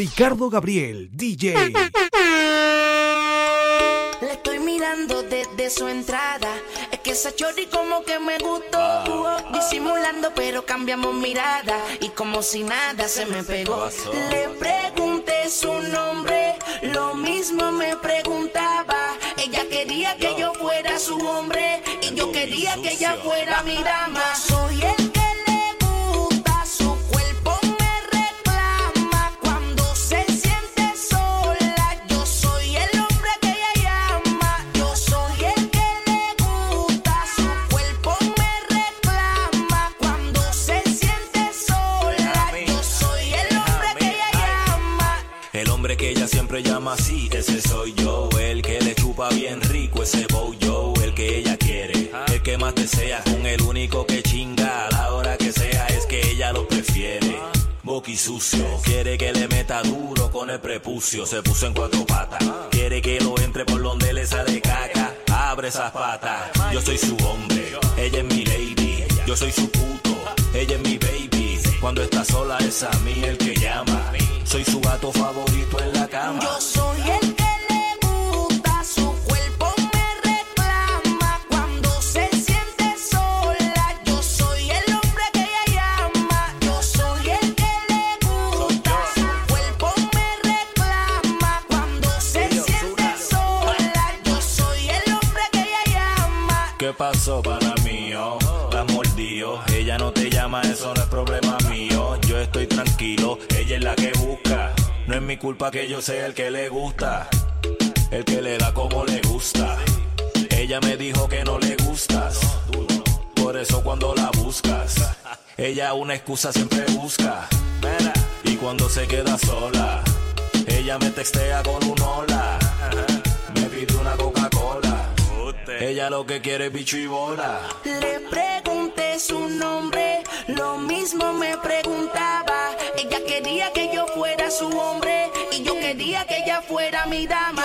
Ricardo Gabriel, DJ. Le estoy mirando desde su entrada. Es que esa chori como que me gustó. Disimulando, pero cambiamos mirada. Y como si nada se me pegó. Le pregunté su nombre. Lo mismo me preguntaba. Ella quería que yo fuera su hombre. Y yo quería que ella fuera mi dama. Soy el llama así, ese soy yo. El que le chupa bien rico, ese bow yo. El que ella quiere, el que más desea. Con el único que chinga a la hora que sea, es que ella lo prefiere. Boqui sucio, quiere que le meta duro con el prepucio. Se puso en cuatro patas, quiere que lo entre por donde le sale caca. Abre esas patas, yo soy su hombre, ella es mi lady. Yo soy su puto, ella es mi baby. Cuando está sola es a mí el que llama. Soy su gato favorito en la cama. Yo soy pasó para mío? La mordió, ella no te llama, eso no es problema mío. Yo estoy tranquilo, ella es la que busca. No es mi culpa que yo sea el que le gusta, el que le da como le gusta. Ella me dijo que no le gustas, por eso cuando la buscas, ella una excusa siempre busca. Y cuando se queda sola, ella me textea con un hola. Ella lo que quiere es bicho y bola. Le pregunté su nombre, lo mismo me preguntaba. Ella quería que yo fuera su hombre y yo quería que ella fuera mi dama.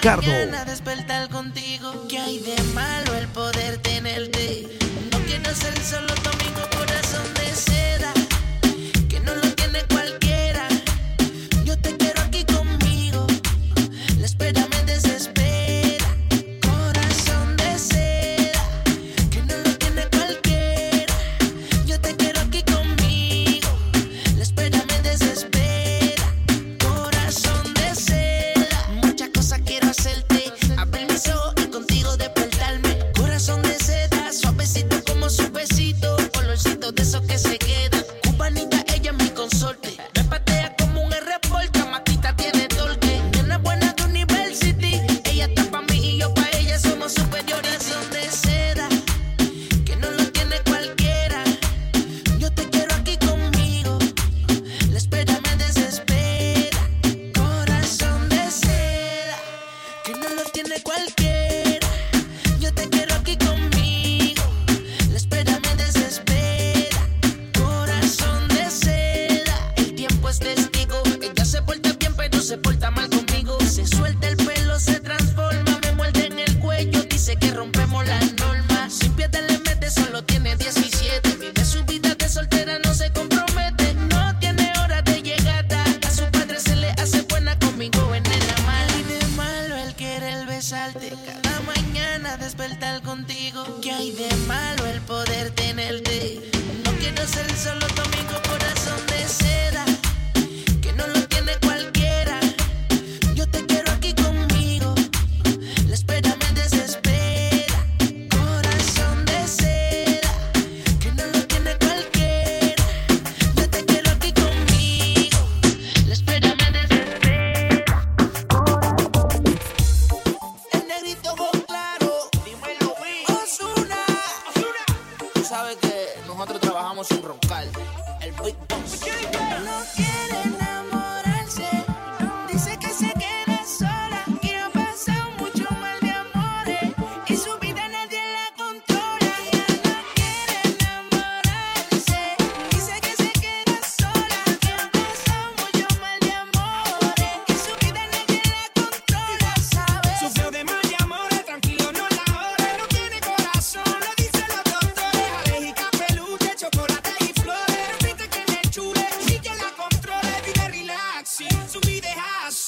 Ricardo.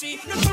Es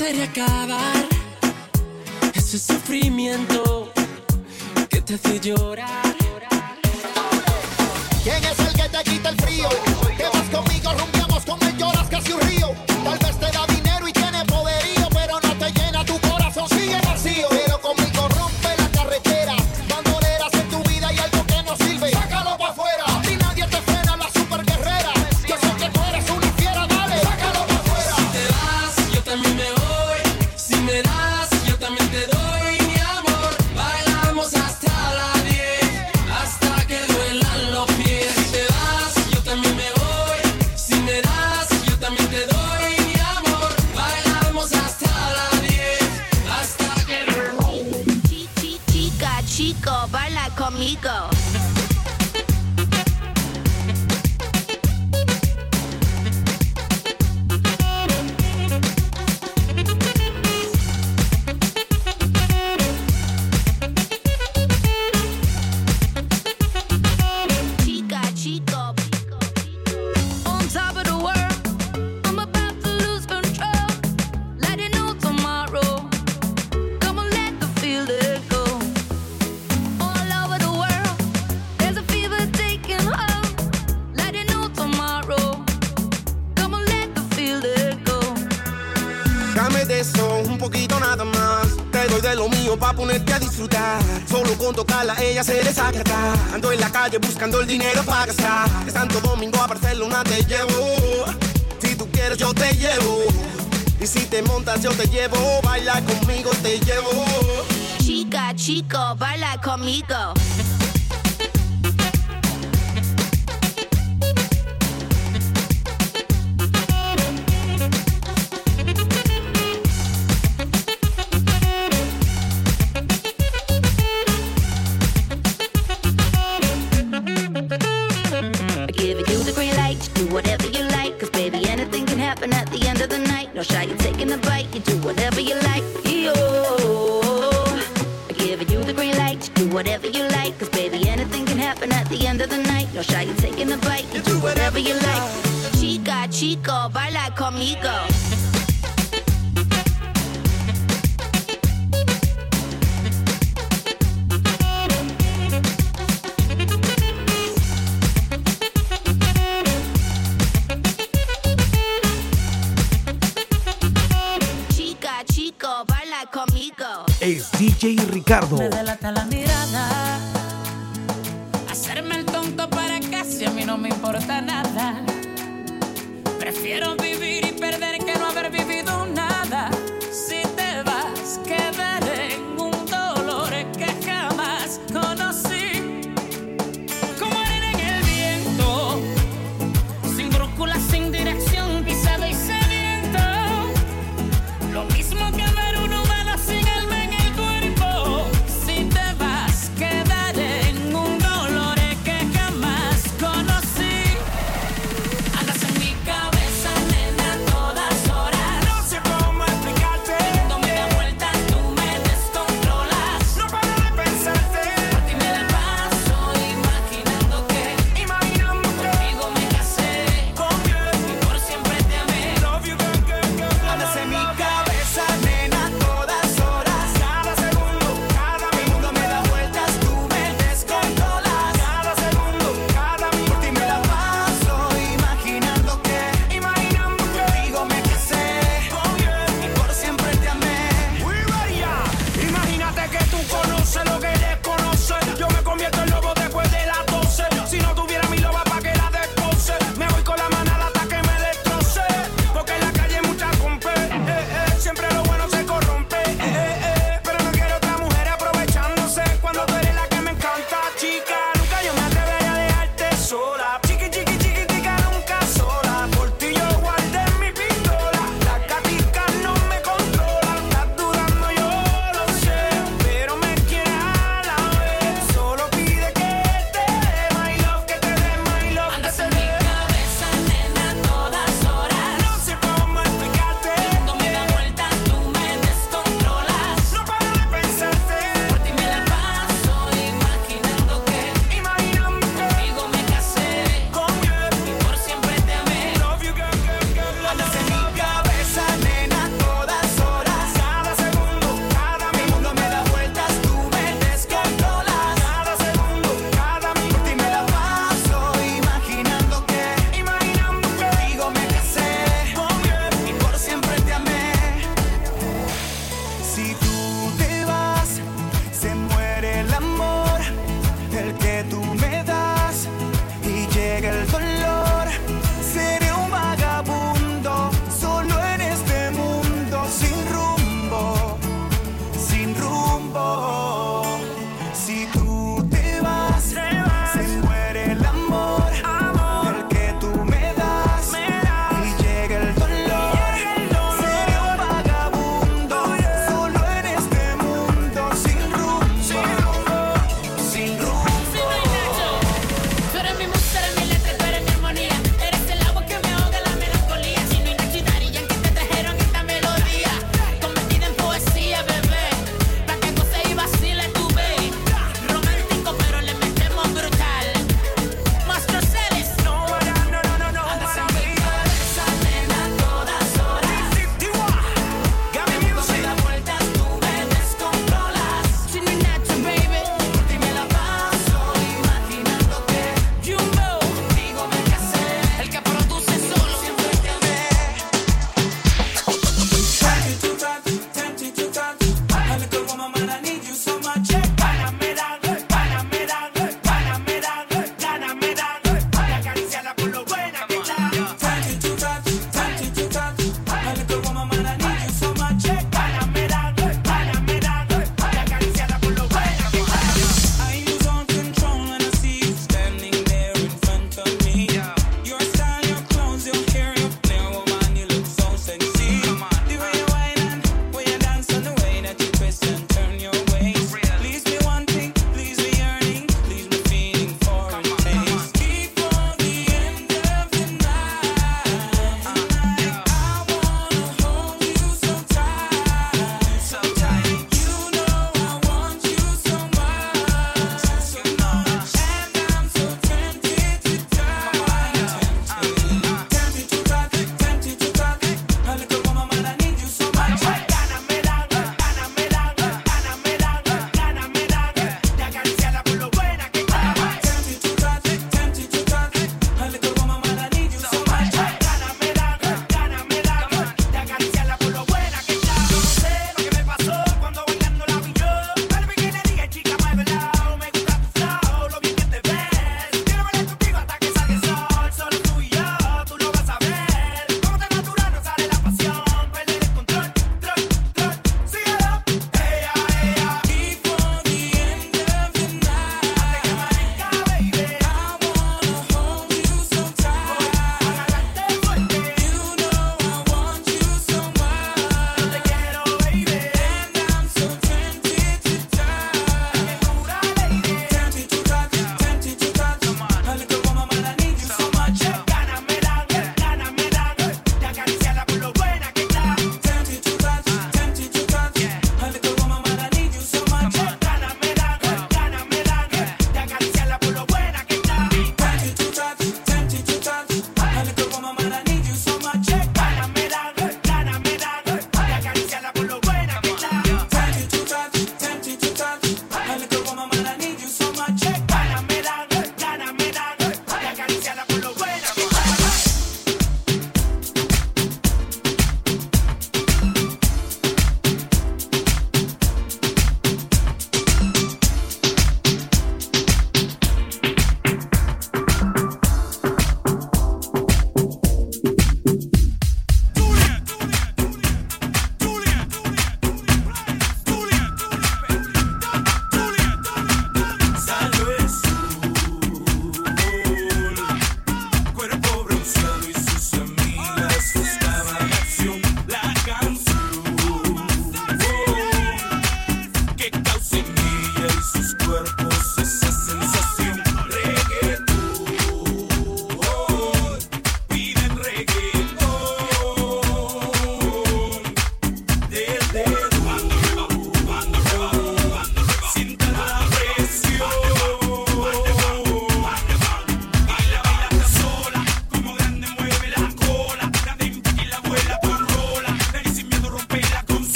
trate de acabar ese sufrimiento que te hace llorar. ¿Quién es el que te quita el frío? Te vas conmigo, rumbiamos con él, lloras casi un río. Tal vez te da ella se. Ando en la calle buscando el dinero para gastar. Santo Domingo a Barcelona te llevo. Si tú quieres yo te llevo. Y si te montas yo te llevo. Baila conmigo te llevo. Chica, chico, baila conmigo. No shy, you're taking a bite, you do whatever you like. Yo, I give you the green light, you do whatever you like. Cause baby, anything can happen at the end of the night. No shy, you're taking a bite, you do whatever you like. Chica, chico, baila conmigo. Ricardo.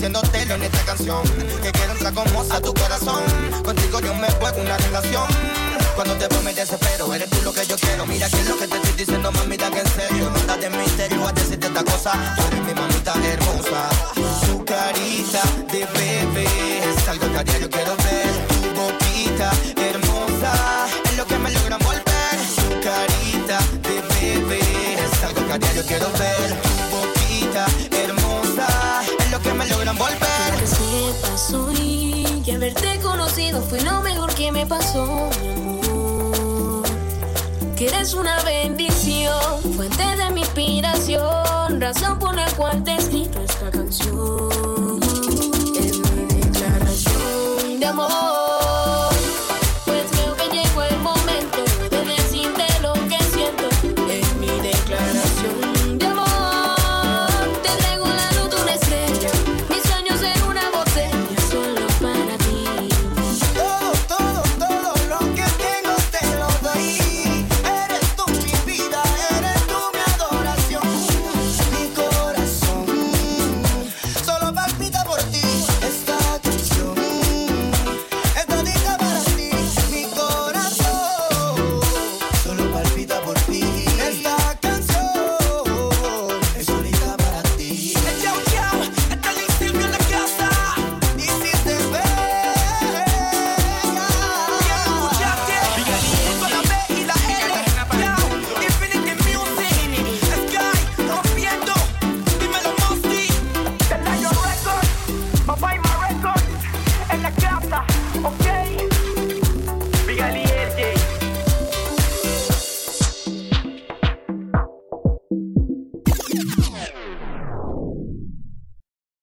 Porque quiero entrar como a tu corazón. Contigo yo me juego una relación. Cuando te veo me desespero, eres tú lo que yo quiero. Mira que es lo que te estoy diciendo, mamita, que en serio. No de misterio a decirte esta cosa. Tú eres mi mamita hermosa. Su carita de bebé es algo que a diario quiero ver. Tu boquita hermosa es lo que me logra envolver. Su carita de bebé es algo que a diario quiero ver. soy y al verte conocido fue lo mejor que me pasó, mi amor. Que eres una bendición, fuente de mi inspiración, razón por la cual te escrito esta canción. Es mi declaración de amor.